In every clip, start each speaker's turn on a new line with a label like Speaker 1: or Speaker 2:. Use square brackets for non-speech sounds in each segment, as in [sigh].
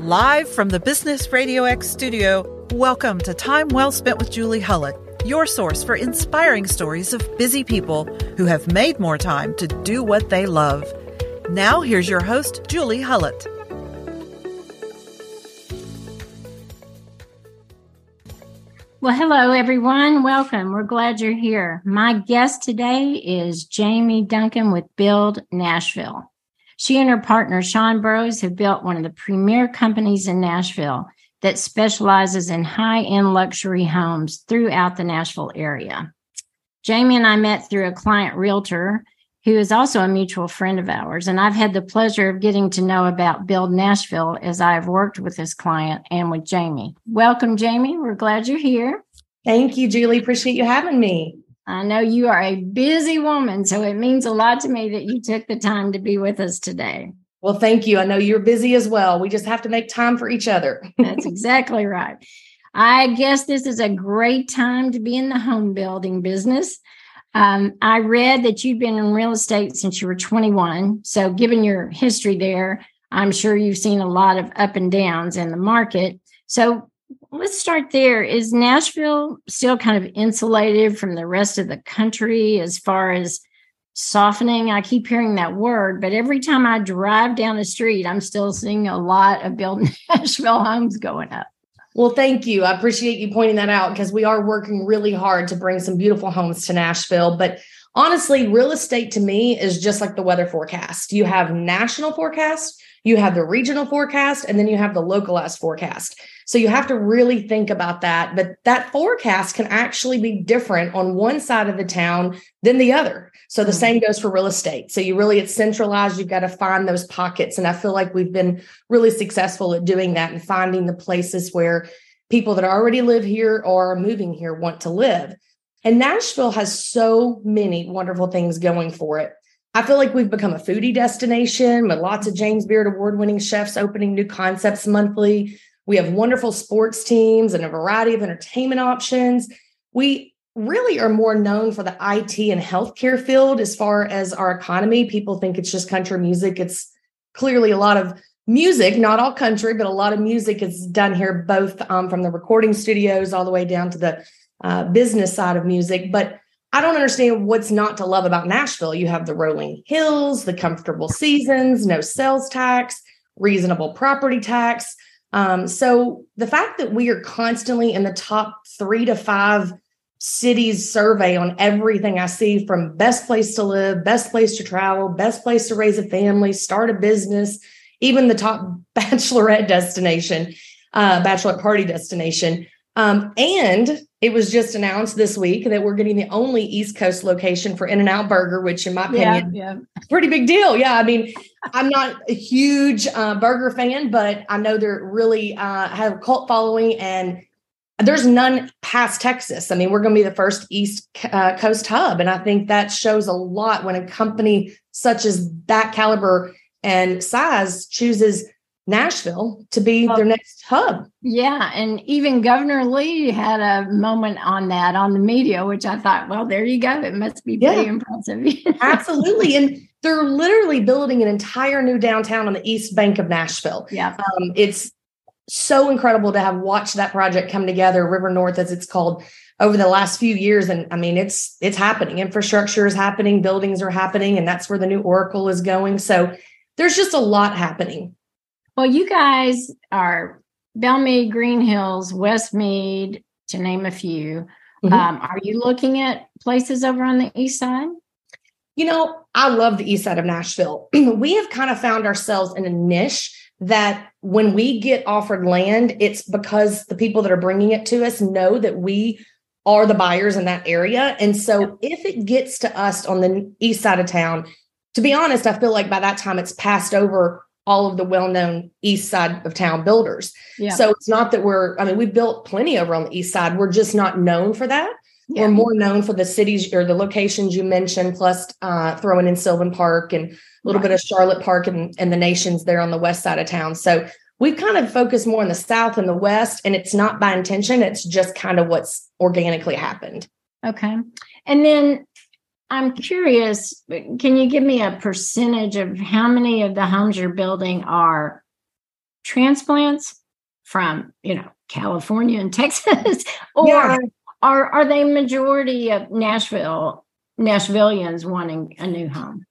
Speaker 1: Live from the Business Radio X studio, welcome to Time Well Spent with Julie Hullett, your source for inspiring stories of busy people who have made more time to do what they love. Now, here's your host, Julie Hullett.
Speaker 2: Well, hello, everyone. Welcome. We're glad you're here. My guest today is Jamie Duncan with Build Nashville. She and her partner, Sean Burrows, have built one of the premier companies in Nashville that specializes in high end luxury homes throughout the Nashville area. Jamie and I met through a client realtor who is also a mutual friend of ours. And I've had the pleasure of getting to know about Build Nashville as I've worked with this client and with Jamie. Welcome, Jamie. We're glad you're here.
Speaker 3: Thank you, Julie. Appreciate you having me.
Speaker 2: I know you are a busy woman, so it means a lot to me that you took the time to be with us today.
Speaker 3: Well, thank you. I know you're busy as well. We just have to make time for each other. [laughs]
Speaker 2: That's exactly right. I guess this is a great time to be in the home building business. Um, I read that you've been in real estate since you were 21. So, given your history there, I'm sure you've seen a lot of up and downs in the market. So, let's start there. Is Nashville still kind of insulated from the rest of the country as far as softening? I keep hearing that word, but every time I drive down the street, I'm still seeing a lot of building [laughs] Nashville homes going up.
Speaker 3: Well, thank you. I appreciate you pointing that out because we are working really hard to bring some beautiful homes to Nashville. But honestly, real estate to me is just like the weather forecast. You have national forecast, you have the regional forecast, and then you have the localized forecast. So you have to really think about that. But that forecast can actually be different on one side of the town than the other. So the mm-hmm. same goes for real estate. So you really, it's centralized. You've got to find those pockets. And I feel like we've been really successful at doing that and finding the places where people that already live here or are moving here want to live. And Nashville has so many wonderful things going for it. I feel like we've become a foodie destination with lots of James Beard award winning chefs opening new concepts monthly. We have wonderful sports teams and a variety of entertainment options. We really are more known for the IT and healthcare field as far as our economy. People think it's just country music. It's clearly a lot of music, not all country, but a lot of music is done here, both um, from the recording studios all the way down to the uh, business side of music. But I don't understand what's not to love about Nashville. You have the rolling hills, the comfortable seasons, no sales tax, reasonable property tax. Um, so the fact that we are constantly in the top three to five cities survey on everything I see from best place to live, best place to travel, best place to raise a family, start a business, even the top [laughs] bachelorette destination, uh, bachelorette party destination. Um, and it was just announced this week that we're getting the only East Coast location for In and Out Burger, which, in my opinion, yeah, yeah. pretty big deal. Yeah, I mean, I'm not a huge uh, burger fan, but I know they're really uh, have a cult following, and there's none past Texas. I mean, we're going to be the first East uh, Coast hub, and I think that shows a lot when a company such as that caliber and size chooses Nashville to be their next hub.
Speaker 2: Yeah. And even Governor Lee had a moment on that on the media, which I thought, well, there you go. It must be pretty yeah. impressive. [laughs]
Speaker 3: Absolutely. And they're literally building an entire new downtown on the east bank of Nashville.
Speaker 2: Yeah.
Speaker 3: Um, it's so incredible to have watched that project come together, River North, as it's called, over the last few years. And I mean, it's it's happening. Infrastructure is happening, buildings are happening, and that's where the new Oracle is going. So there's just a lot happening.
Speaker 2: Well, you guys are Belle Meade, Green Hills, West Meade, to name a few. Mm-hmm. Um, are you looking at places over on the east side?
Speaker 3: You know, I love the east side of Nashville. [clears throat] we have kind of found ourselves in a niche that when we get offered land, it's because the people that are bringing it to us know that we are the buyers in that area. And so if it gets to us on the east side of town, to be honest, I feel like by that time it's passed over all of the well-known east side of town builders. Yeah. So it's not that we're, I mean, we built plenty over on the east side. We're just not known for that. Yeah. We're more known for the cities or the locations you mentioned, plus uh, throwing in Sylvan Park and a little right. bit of Charlotte Park and, and the nations there on the west side of town. So we've kind of focused more on the south and the west, and it's not by intention. It's just kind of what's organically happened.
Speaker 2: Okay. And then I'm curious, can you give me a percentage of how many of the homes you're building are transplants from, you know, California and [laughs] Texas, or yeah. are are they majority of Nashville Nashvillians wanting a new home?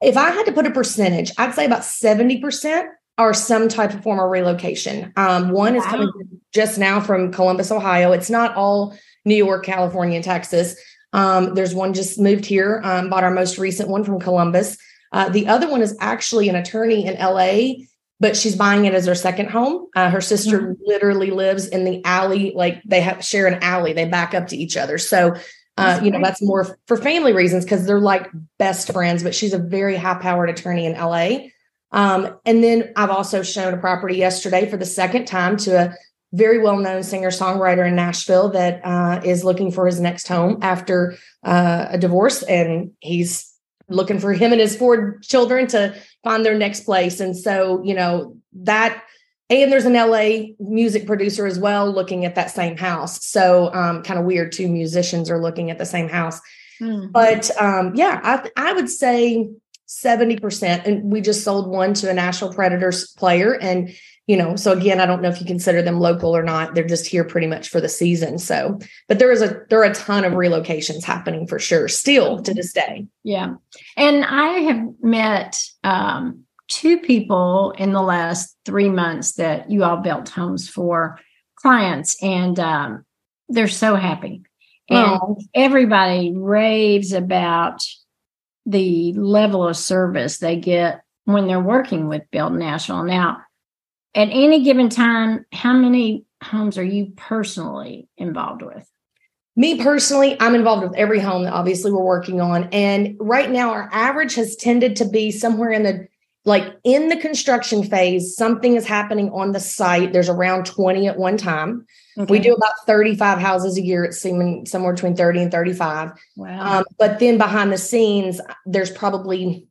Speaker 3: If I had to put a percentage, I'd say about 70% are some type of form of relocation. Um, one wow. is coming just now from Columbus, Ohio. It's not all New York, California, and Texas. Um, there's one just moved here, um, bought our most recent one from Columbus. Uh, the other one is actually an attorney in LA, but she's buying it as her second home. Uh, her sister mm-hmm. literally lives in the alley, like they have share an alley. They back up to each other. So, uh, you know, that's more for family reasons because they're like best friends. But she's a very high powered attorney in LA. Um, and then I've also shown a property yesterday for the second time to a very well known singer songwriter in Nashville that uh, is looking for his next home after uh, a divorce. And he's looking for him and his four children to find their next place. And so, you know, that. And there's an LA music producer as well looking at that same house. So, um, kind of weird, two musicians are looking at the same house. Mm-hmm. But um, yeah, I, I would say 70%. And we just sold one to a Nashville Predators player. And, you know, so again, I don't know if you consider them local or not. They're just here pretty much for the season. So, but there is a there are a ton of relocations happening for sure, still to this day.
Speaker 2: Yeah. And I have met um two people in the last three months that you all built homes for clients, and um, they're so happy. And oh. everybody raves about the level of service they get when they're working with Build Nashville Now, at any given time, how many homes are you personally involved with?
Speaker 3: Me personally, I'm involved with every home that obviously we're working on. And right now, our average has tended to be somewhere in the like in the construction phase, something is happening on the site. There's around 20 at one time. Okay. We do about 35 houses a year. It's seeming somewhere between 30 and 35. Wow. Um, but then behind the scenes, there's probably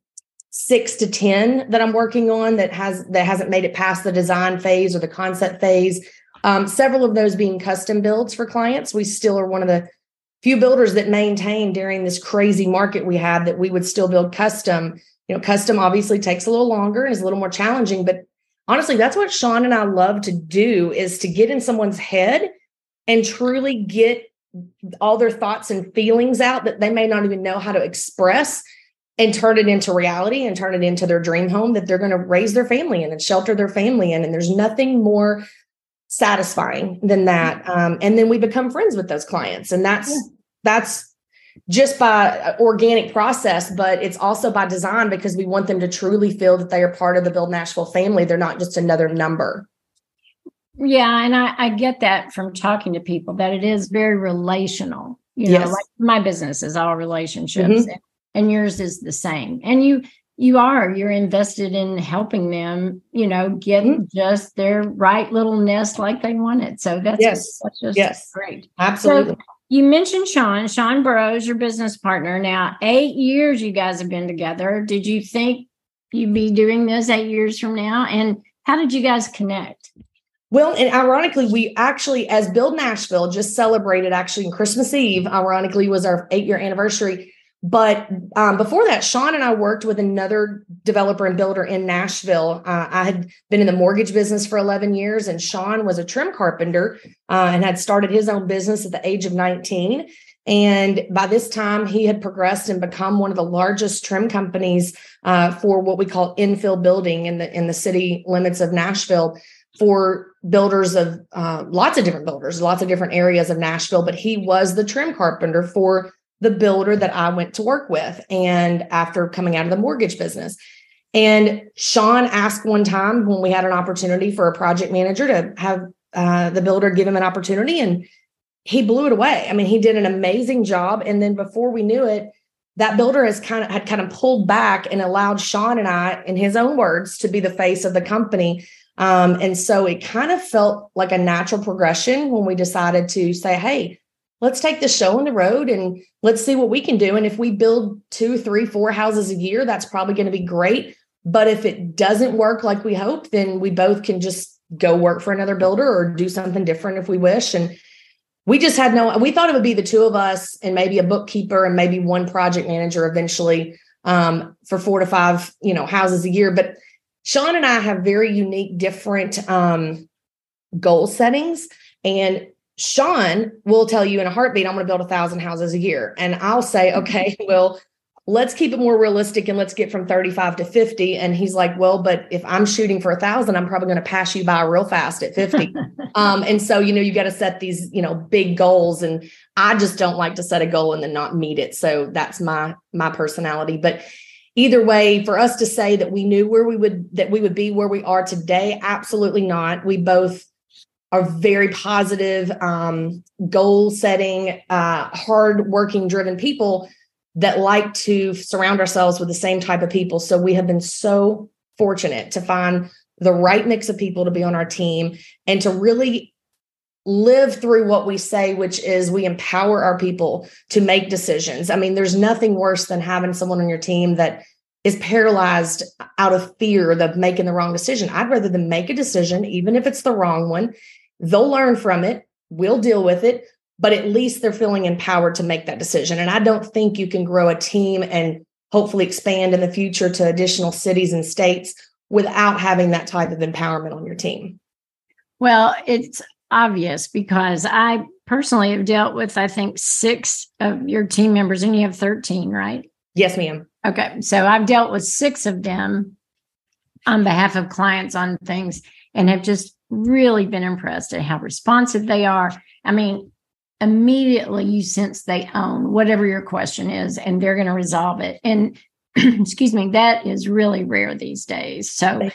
Speaker 3: six to 10 that I'm working on that has that hasn't made it past the design phase or the concept phase. Um, several of those being custom builds for clients. We still are one of the few builders that maintain during this crazy market we had that we would still build custom. You know, custom obviously takes a little longer and is a little more challenging, but honestly, that's what Sean and I love to do is to get in someone's head and truly get all their thoughts and feelings out that they may not even know how to express and turn it into reality and turn it into their dream home that they're going to raise their family in and shelter their family in. And there's nothing more satisfying than that. Um, and then we become friends with those clients. And that's, yeah. that's just by organic process, but it's also by design because we want them to truly feel that they are part of the Build Nashville family. They're not just another number.
Speaker 2: Yeah, and I, I get that from talking to people that it is very relational. You know, yes. like my business is all relationships, mm-hmm. And, yours is the same. And you you are you're invested in helping them you know get mm-hmm. just their right little nest like they wanted so that's
Speaker 3: yes
Speaker 2: that's just
Speaker 3: yes
Speaker 2: great
Speaker 3: absolutely
Speaker 2: so you mentioned Sean, Sean Burrows, your business partner. Now, eight years you guys have been together. Did you think you'd be doing this eight years from now? And how did you guys connect?
Speaker 3: Well, and ironically, we actually, as Build Nashville, just celebrated actually Christmas Eve, ironically, was our eight year anniversary. But um, before that, Sean and I worked with another developer and builder in Nashville. Uh, I had been in the mortgage business for 11 years, and Sean was a trim carpenter uh, and had started his own business at the age of 19. And by this time, he had progressed and become one of the largest trim companies uh, for what we call infill building in the in the city limits of Nashville for builders of uh, lots of different builders, lots of different areas of Nashville. But he was the trim carpenter for the builder that I went to work with and after coming out of the mortgage business. And Sean asked one time when we had an opportunity for a project manager to have uh, the builder give him an opportunity, and he blew it away. I mean, he did an amazing job. And then before we knew it, that builder has kind of had kind of pulled back and allowed Sean and I, in his own words, to be the face of the company. Um, and so it kind of felt like a natural progression when we decided to say, hey, let's take the show on the road and let's see what we can do. And if we build two, three, four houses a year, that's probably going to be great. But if it doesn't work like we hope, then we both can just go work for another builder or do something different if we wish. And we just had no, we thought it would be the two of us and maybe a bookkeeper and maybe one project manager eventually um, for four to five, you know, houses a year. But Sean and I have very unique, different um, goal settings. And Sean will tell you in a heartbeat, I'm going to build a thousand houses a year. And I'll say, okay, well, let's keep it more realistic and let's get from 35 to 50 and he's like well but if i'm shooting for a thousand i'm probably going to pass you by real fast at 50 [laughs] um, and so you know you got to set these you know big goals and i just don't like to set a goal and then not meet it. So that's my my personality. But either way for us to say that we knew where we would that we would be where we are today absolutely not. We both are very positive um, goal setting uh, hard working driven people that like to surround ourselves with the same type of people. So we have been so fortunate to find the right mix of people to be on our team and to really live through what we say, which is we empower our people to make decisions. I mean, there's nothing worse than having someone on your team that is paralyzed out of fear of making the wrong decision. I'd rather them make a decision, even if it's the wrong one. They'll learn from it. We'll deal with it but at least they're feeling empowered to make that decision. And I don't think you can grow a team and hopefully expand in the future to additional cities and states without having that type of empowerment on your team.
Speaker 2: Well, it's obvious because I personally have dealt with, I think, six of your team members, and you have 13, right?
Speaker 3: Yes, ma'am.
Speaker 2: Okay. So I've dealt with six of them on behalf of clients on things and have just really been impressed at how responsive they are. I mean, immediately you sense they own whatever your question is and they're going to resolve it. And [clears throat] excuse me that is really rare these days. So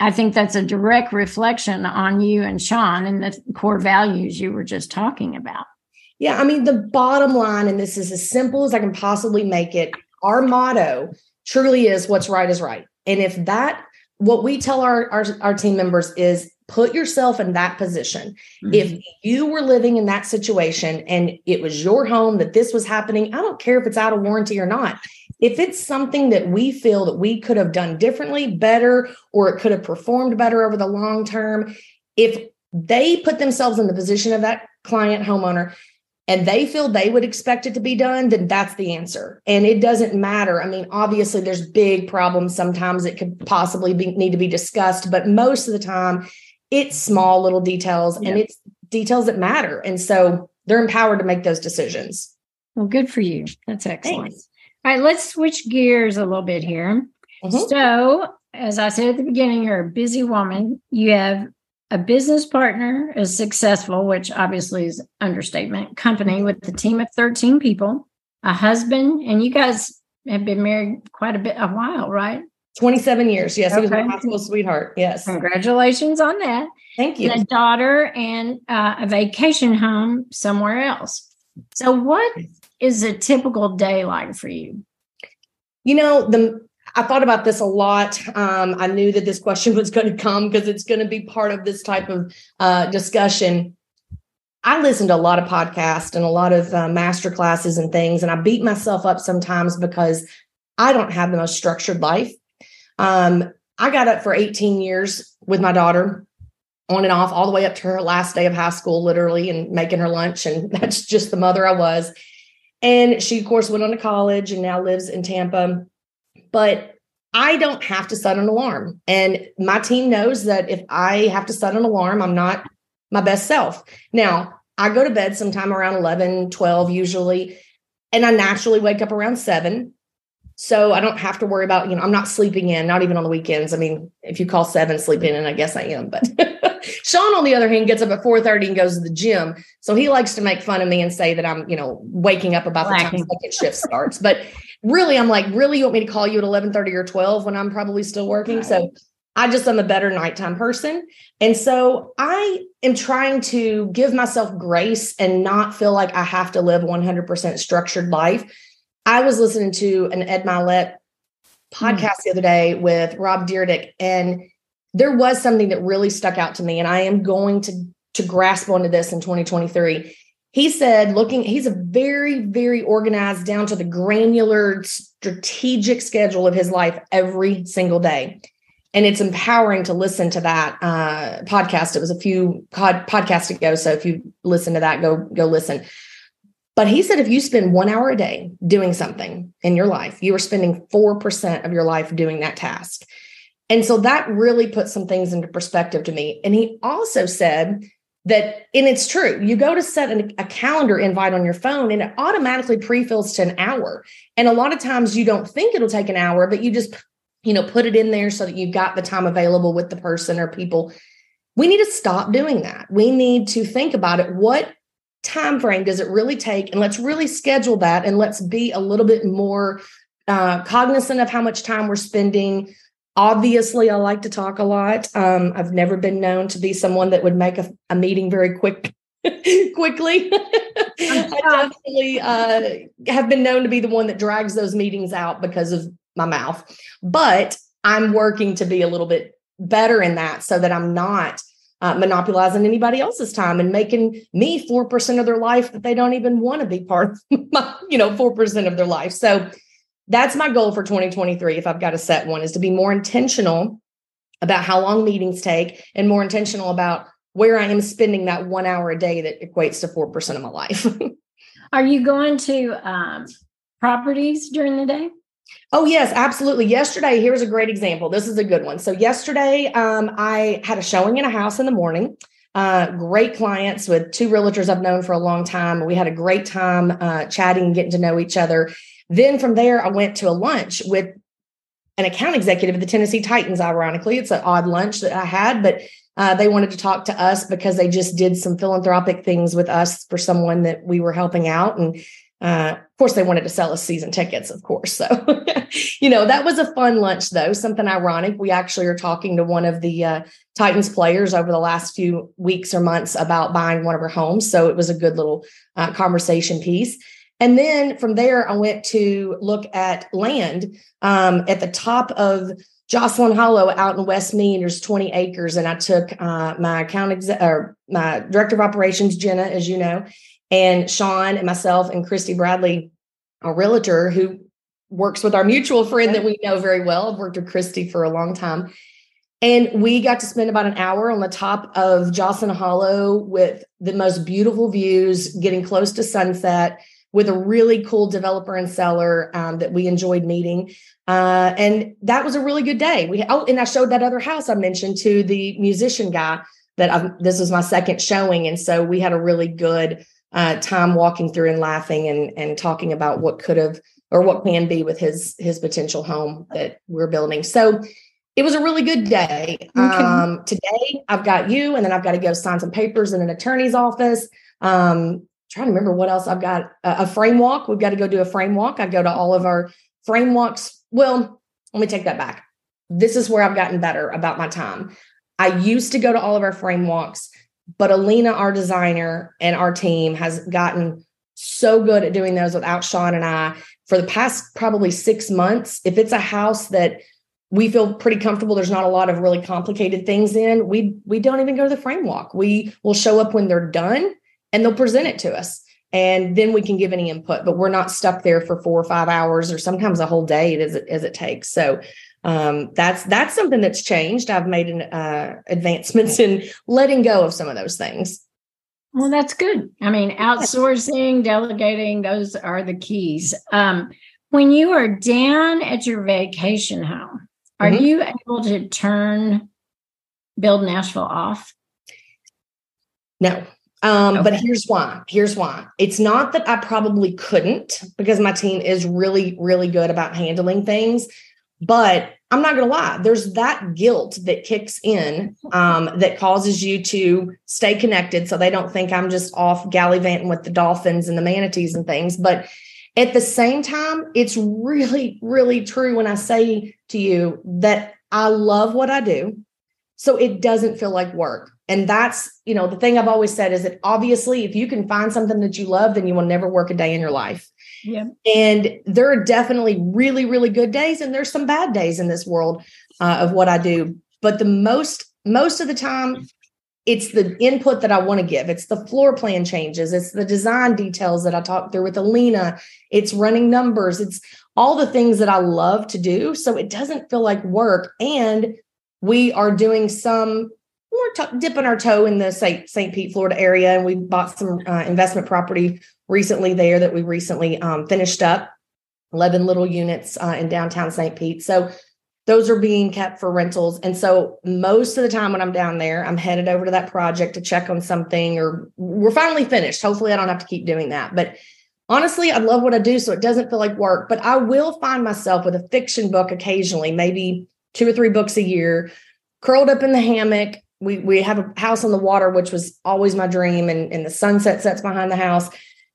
Speaker 2: i think that's a direct reflection on you and sean and the core values you were just talking about.
Speaker 3: Yeah i mean the bottom line and this is as simple as i can possibly make it our motto truly is what's right is right. And if that what we tell our, our, our team members is put yourself in that position. Mm-hmm. If you were living in that situation and it was your home that this was happening, I don't care if it's out of warranty or not. If it's something that we feel that we could have done differently, better, or it could have performed better over the long term, if they put themselves in the position of that client homeowner and they feel they would expect it to be done, then that's the answer. And it doesn't matter. I mean, obviously, there's big problems. Sometimes it could possibly be, need to be discussed, but most of the time, it's small little details yeah. and it's details that matter. And so they're empowered to make those decisions.
Speaker 2: Well, good for you. That's excellent. Thanks. All right, let's switch gears a little bit here. Mm-hmm. So, as I said at the beginning, you're a busy woman. You have a business partner is successful, which obviously is understatement, company with a team of 13 people, a husband, and you guys have been married quite a bit a while, right?
Speaker 3: 27 years. Yes, okay. he was my high school sweetheart. Yes.
Speaker 2: Congratulations on that.
Speaker 3: Thank you.
Speaker 2: And a daughter and uh, a vacation home somewhere else. So, what is a typical day like for you?
Speaker 3: You know, the I thought about this a lot. Um, I knew that this question [laughs] was going to come because it's going to be part of this type of uh, discussion. I listen to a lot of podcasts and a lot of uh, master classes and things, and I beat myself up sometimes because I don't have the most structured life. Um, I got up for 18 years with my daughter on and off all the way up to her last day of high school, literally, and making her lunch. And [laughs] that's just the mother I was. And she, of course, went on to college and now lives in Tampa. But I don't have to set an alarm. And my team knows that if I have to set an alarm, I'm not my best self. Now, I go to bed sometime around 11, 12 usually, and I naturally wake up around seven. So I don't have to worry about, you know, I'm not sleeping in, not even on the weekends. I mean, if you call seven sleeping in, and I guess I am. But [laughs] Sean, on the other hand, gets up at 4:30 and goes to the gym. So he likes to make fun of me and say that I'm, you know, waking up about the time second shift starts. But really, I'm like, really, you want me to call you at 11:30 or 12 when I'm probably still working? Right. So I just am a better nighttime person. And so I am trying to give myself grace and not feel like I have to live 100% structured life I was listening to an Ed Mylett podcast mm. the other day with Rob Dyrdek, and there was something that really stuck out to me, and I am going to to grasp onto this in 2023. He said, looking, he's a very, very organized down to the granular, strategic schedule of his life every single day. And it's empowering to listen to that uh, podcast. It was a few pod, podcasts ago. So if you listen to that, go go listen. But he said if you spend one hour a day doing something in your life, you are spending 4% of your life doing that task. And so that really put some things into perspective to me. And he also said that, and it's true, you go to set an, a calendar invite on your phone and it automatically pre-fills to an hour. And a lot of times you don't think it'll take an hour, but you just, you know, put it in there so that you've got the time available with the person or people. We need to stop doing that. We need to think about it. What time frame does it really take? And let's really schedule that and let's be a little bit more uh, cognizant of how much time we're spending Obviously, I like to talk a lot. Um, I've never been known to be someone that would make a, a meeting very quick, [laughs] quickly. [laughs] I definitely uh, have been known to be the one that drags those meetings out because of my mouth. But I'm working to be a little bit better in that so that I'm not uh, monopolizing anybody else's time and making me 4% of their life that they don't even want to be part of [laughs] my, you know, 4% of their life. So that's my goal for 2023 if i've got to set one is to be more intentional about how long meetings take and more intentional about where i am spending that one hour a day that equates to 4% of my life [laughs]
Speaker 2: are you going to um, properties during the day
Speaker 3: Oh, yes, absolutely. Yesterday, here's a great example. This is a good one. So, yesterday, um, I had a showing in a house in the morning. Uh, great clients with two realtors I've known for a long time. We had a great time uh, chatting and getting to know each other. Then from there, I went to a lunch with an account executive of the Tennessee Titans. Ironically, it's an odd lunch that I had, but uh, they wanted to talk to us because they just did some philanthropic things with us for someone that we were helping out. And uh, of course, they wanted to sell us season tickets, of course. So, [laughs] you know, that was a fun lunch, though. Something ironic. We actually are talking to one of the uh, Titans players over the last few weeks or months about buying one of her homes. So it was a good little uh, conversation piece. And then from there, I went to look at land um, at the top of Jocelyn Hollow out in West Meade. There's 20 acres, and I took uh, my account exe- or my director of operations, Jenna, as you know, and Sean and myself and Christy Bradley, a realtor who works with our mutual friend that we know very well. I've worked with Christy for a long time. And we got to spend about an hour on the top of Jocelyn Hollow with the most beautiful views, getting close to sunset with a really cool developer and seller um, that we enjoyed meeting. Uh, and that was a really good day. We oh, and I showed that other house I mentioned to the musician guy that I've, this was my second showing, and so we had a really good uh, time walking through and laughing and and talking about what could have or what can be with his his potential home that we're building. So it was a really good day. Okay. Um, today I've got you, and then I've got to go sign some papers in an attorney's office. Um, trying to remember what else I've got. A, a frame walk. We've got to go do a frame walk. I go to all of our frame walks. Well, let me take that back. This is where I've gotten better about my time. I used to go to all of our frame walks, but Alina, our designer, and our team has gotten so good at doing those without Sean and I for the past probably six months. If it's a house that we feel pretty comfortable, there's not a lot of really complicated things in, we we don't even go to the frame walk. We will show up when they're done and they'll present it to us and then we can give any input but we're not stuck there for four or five hours or sometimes a whole day as it, as it takes so um, that's that's something that's changed i've made an uh, advancements in letting go of some of those things
Speaker 2: well that's good i mean outsourcing delegating those are the keys um, when you are down at your vacation home are mm-hmm. you able to turn build nashville off
Speaker 3: no um, okay. But here's why. Here's why. It's not that I probably couldn't because my team is really, really good about handling things. But I'm not going to lie, there's that guilt that kicks in um, that causes you to stay connected so they don't think I'm just off gallivanting with the dolphins and the manatees and things. But at the same time, it's really, really true when I say to you that I love what I do. So it doesn't feel like work. And that's, you know, the thing I've always said is that obviously, if you can find something that you love, then you will never work a day in your life. Yeah. And there are definitely really, really good days, and there's some bad days in this world uh, of what I do. But the most, most of the time, it's the input that I want to give. It's the floor plan changes. It's the design details that I talked through with Alina. It's running numbers. It's all the things that I love to do. So it doesn't feel like work. And we are doing some we're t- dipping our toe in the St. St. Pete, Florida area, and we bought some uh, investment property recently there that we recently um, finished up, eleven little units uh, in downtown St. Pete. So those are being kept for rentals. And so most of the time when I'm down there, I'm headed over to that project to check on something or we're finally finished. Hopefully I don't have to keep doing that. But honestly, I love what I do. So it doesn't feel like work, but I will find myself with a fiction book occasionally, maybe two or three books a year, curled up in the hammock. We, we have a house on the water, which was always my dream. And, and the sunset sets behind the house.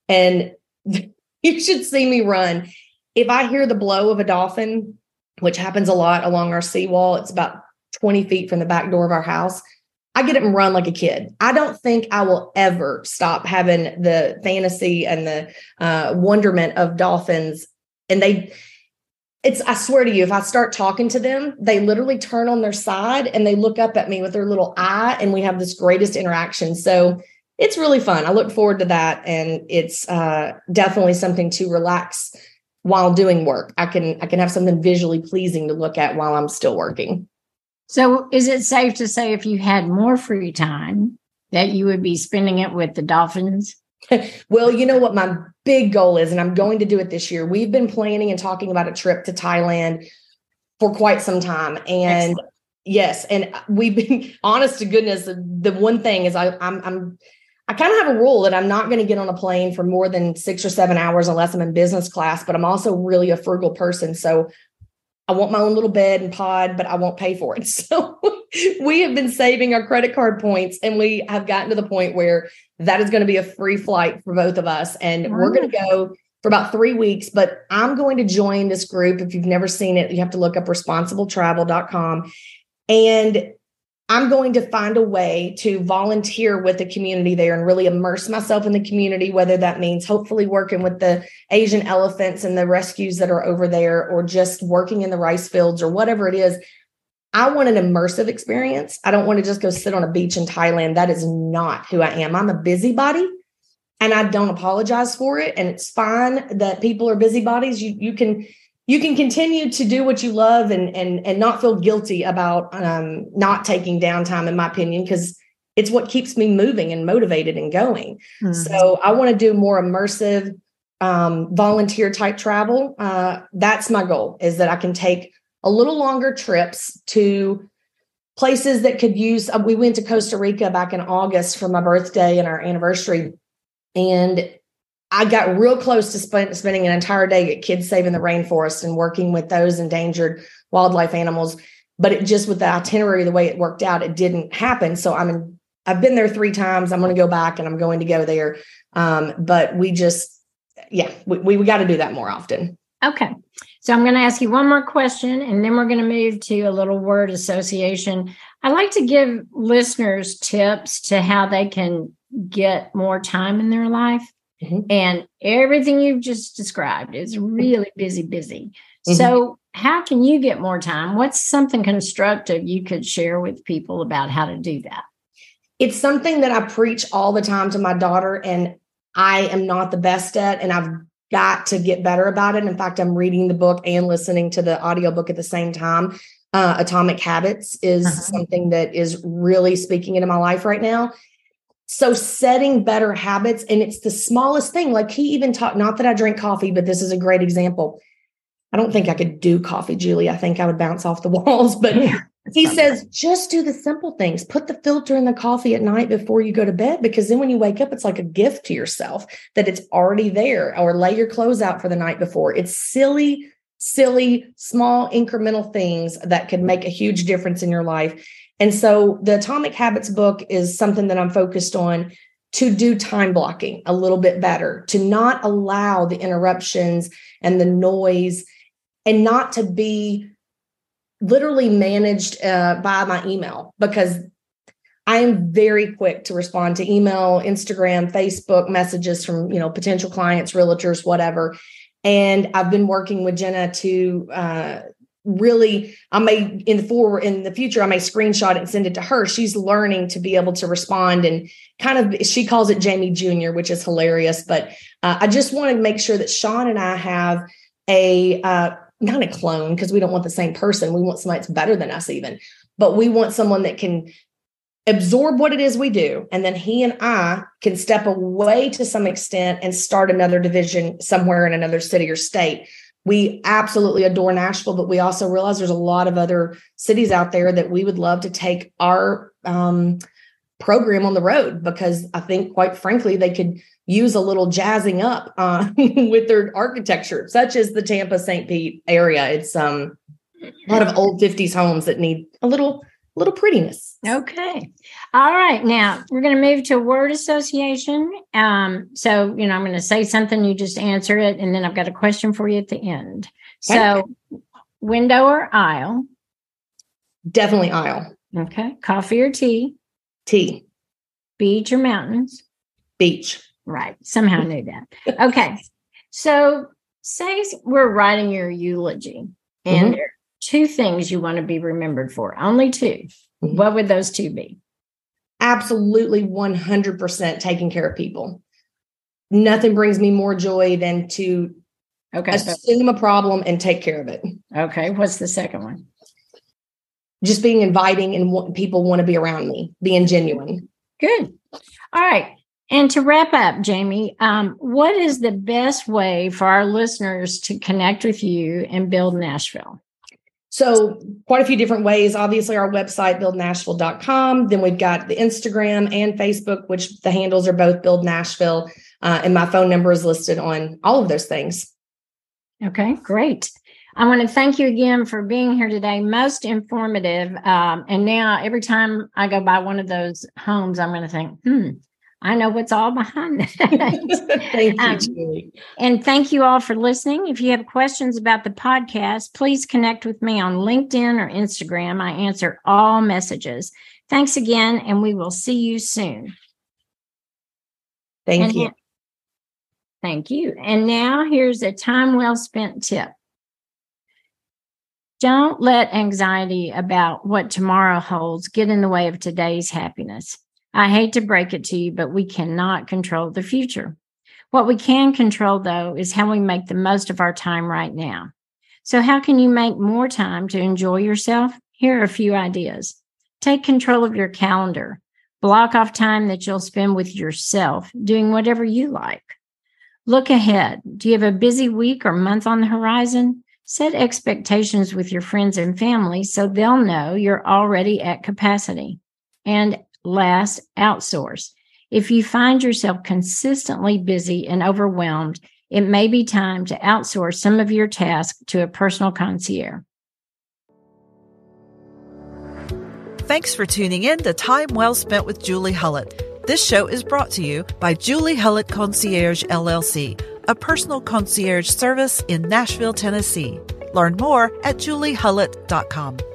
Speaker 3: And [laughs] you should see me run. If I hear the blow of a dolphin, which happens a lot along our seawall. It's about 20 feet from the back door of our house. I get up and run like a kid. I don't think I will ever stop having the fantasy and the uh, wonderment of dolphins. And they, it's, I swear to you, if I start talking to them, they literally turn on their side and they look up at me with their little eye, and we have this greatest interaction. So it's really fun. I look forward to that. And it's uh, definitely something to relax while doing work. I can I can have something visually pleasing to look at while I'm still working.
Speaker 2: So is it safe to say if you had more free time that you would be spending it with the dolphins? [laughs]
Speaker 3: well, you know what my big goal is and I'm going to do it this year. We've been planning and talking about a trip to Thailand for quite some time and Excellent. yes, and we've been [laughs] honest to goodness the, one thing is I I'm I'm I kind of have a rule that I'm not going to get on a plane for more than six or seven hours unless I'm in business class, but I'm also really a frugal person. So I want my own little bed and pod, but I won't pay for it. [laughs] So [laughs] we have been saving our credit card points and we have gotten to the point where that is going to be a free flight for both of us. And we're going to go for about three weeks, but I'm going to join this group. If you've never seen it, you have to look up responsibletravel.com. And I'm going to find a way to volunteer with the community there and really immerse myself in the community, whether that means hopefully working with the Asian elephants and the rescues that are over there, or just working in the rice fields or whatever it is. I want an immersive experience. I don't want to just go sit on a beach in Thailand. That is not who I am. I'm a busybody and I don't apologize for it. And it's fine that people are busybodies. You, you can you can continue to do what you love and and and not feel guilty about um, not taking downtime in my opinion because it's what keeps me moving and motivated and going mm-hmm. so i want to do more immersive um, volunteer type travel uh, that's my goal is that i can take a little longer trips to places that could use uh, we went to costa rica back in august for my birthday and our anniversary and I got real close to spend, spending an entire day at Kids Saving the Rainforest and working with those endangered wildlife animals. But it just with the itinerary, the way it worked out, it didn't happen. So I'm in, I've been there three times. I'm going to go back and I'm going to go there. Um, but we just, yeah, we, we, we got to do that more often.
Speaker 2: Okay. So I'm going to ask you one more question and then we're going to move to a little word association. I like to give listeners tips to how they can get more time in their life. Mm-hmm. And everything you've just described is really busy, busy. Mm-hmm. So, how can you get more time? What's something constructive you could share with people about how to do that?
Speaker 3: It's something that I preach all the time to my daughter, and I am not the best at, and I've got to get better about it. In fact, I'm reading the book and listening to the audiobook at the same time. Uh, Atomic Habits is uh-huh. something that is really speaking into my life right now. So setting better habits, and it's the smallest thing. Like he even taught, not that I drink coffee, but this is a great example. I don't think I could do coffee, Julie. I think I would bounce off the [laughs] walls. But yeah, he says, just do the simple things. Put the filter in the coffee at night before you go to bed, because then when you wake up, it's like a gift to yourself that it's already there. Or lay your clothes out for the night before. It's silly, silly, small, incremental things that could make a huge difference in your life. And so the Atomic Habits book is something that I'm focused on to do time blocking a little bit better, to not allow the interruptions and the noise, and not to be literally managed uh, by my email because I am very quick to respond to email, Instagram, Facebook messages from you know potential clients, realtors, whatever. And I've been working with Jenna to uh, really i may in the forward in the future i may screenshot it and send it to her she's learning to be able to respond and kind of she calls it jamie junior which is hilarious but uh, i just want to make sure that sean and i have a uh, not a clone because we don't want the same person. We want somebody that's better than us even. But we want someone that can absorb what it is we do and then he and i can step away to some extent and start another division somewhere in another city or state. We absolutely adore Nashville, but we also realize there's a lot of other cities out there that we would love to take our um, program on the road because I think, quite frankly, they could use a little jazzing up uh, [laughs] with their architecture, such as the Tampa St. Pete area. It's um, a lot of old 50s homes that need a little little prettiness.
Speaker 2: Okay. All right. Now we're going to move to word association. Um, so, you know, I'm going to say something, you just answer it, and then I've got a question for you at the end. Okay. So, window or aisle?
Speaker 3: Definitely aisle.
Speaker 2: Okay. Coffee or tea?
Speaker 3: Tea.
Speaker 2: Beach or mountains?
Speaker 3: Beach.
Speaker 2: Right. Somehow I knew that. Okay. So, say we're writing your eulogy, and mm-hmm. two things you want to be remembered for, only 2 mm-hmm. What would those two be?
Speaker 3: Absolutely 100% taking care of people. Nothing brings me more joy than to okay, assume a problem and take care of it.
Speaker 2: Okay. What's the second one?
Speaker 3: Just being inviting and what people want to be around me, being genuine.
Speaker 2: Good. All right. And to wrap up, Jamie, um, what is the best way for our listeners to connect with you and build Nashville?
Speaker 3: So, quite a few different ways. Obviously, our website, buildnashville.com. Then we've got the Instagram and Facebook, which the handles are both Build Nashville. Uh, and my phone number is listed on all of those things.
Speaker 2: Okay, great. I want to thank you again for being here today. Most informative. Um, and now, every time I go by one of those homes, I'm going to think, hmm, I know what's all behind that. [laughs]
Speaker 3: thank you, um, Julie.
Speaker 2: And thank you all for listening. If you have questions about the podcast, please connect with me on LinkedIn or Instagram. I answer all messages. Thanks again, and we will see you soon.
Speaker 3: Thank and you.
Speaker 2: thank you. And now here's a time well spent tip. Don't let anxiety about what tomorrow holds get in the way of today's happiness. I hate to break it to you, but we cannot control the future. What we can control, though, is how we make the most of our time right now. So, how can you make more time to enjoy yourself? Here are a few ideas. Take control of your calendar. Block off time that you'll spend with yourself, doing whatever you like. Look ahead. Do you have a busy week or month on the horizon? Set expectations with your friends and family so they'll know you're already at capacity. And last, outsource. If you find yourself consistently busy and overwhelmed, it may be time to outsource some of your tasks to a personal concierge.
Speaker 1: Thanks for tuning in to Time Well Spent with Julie Hullett. This show is brought to you by Julie Hullett Concierge LLC, a personal concierge service in Nashville, Tennessee. Learn more at juliehullett.com.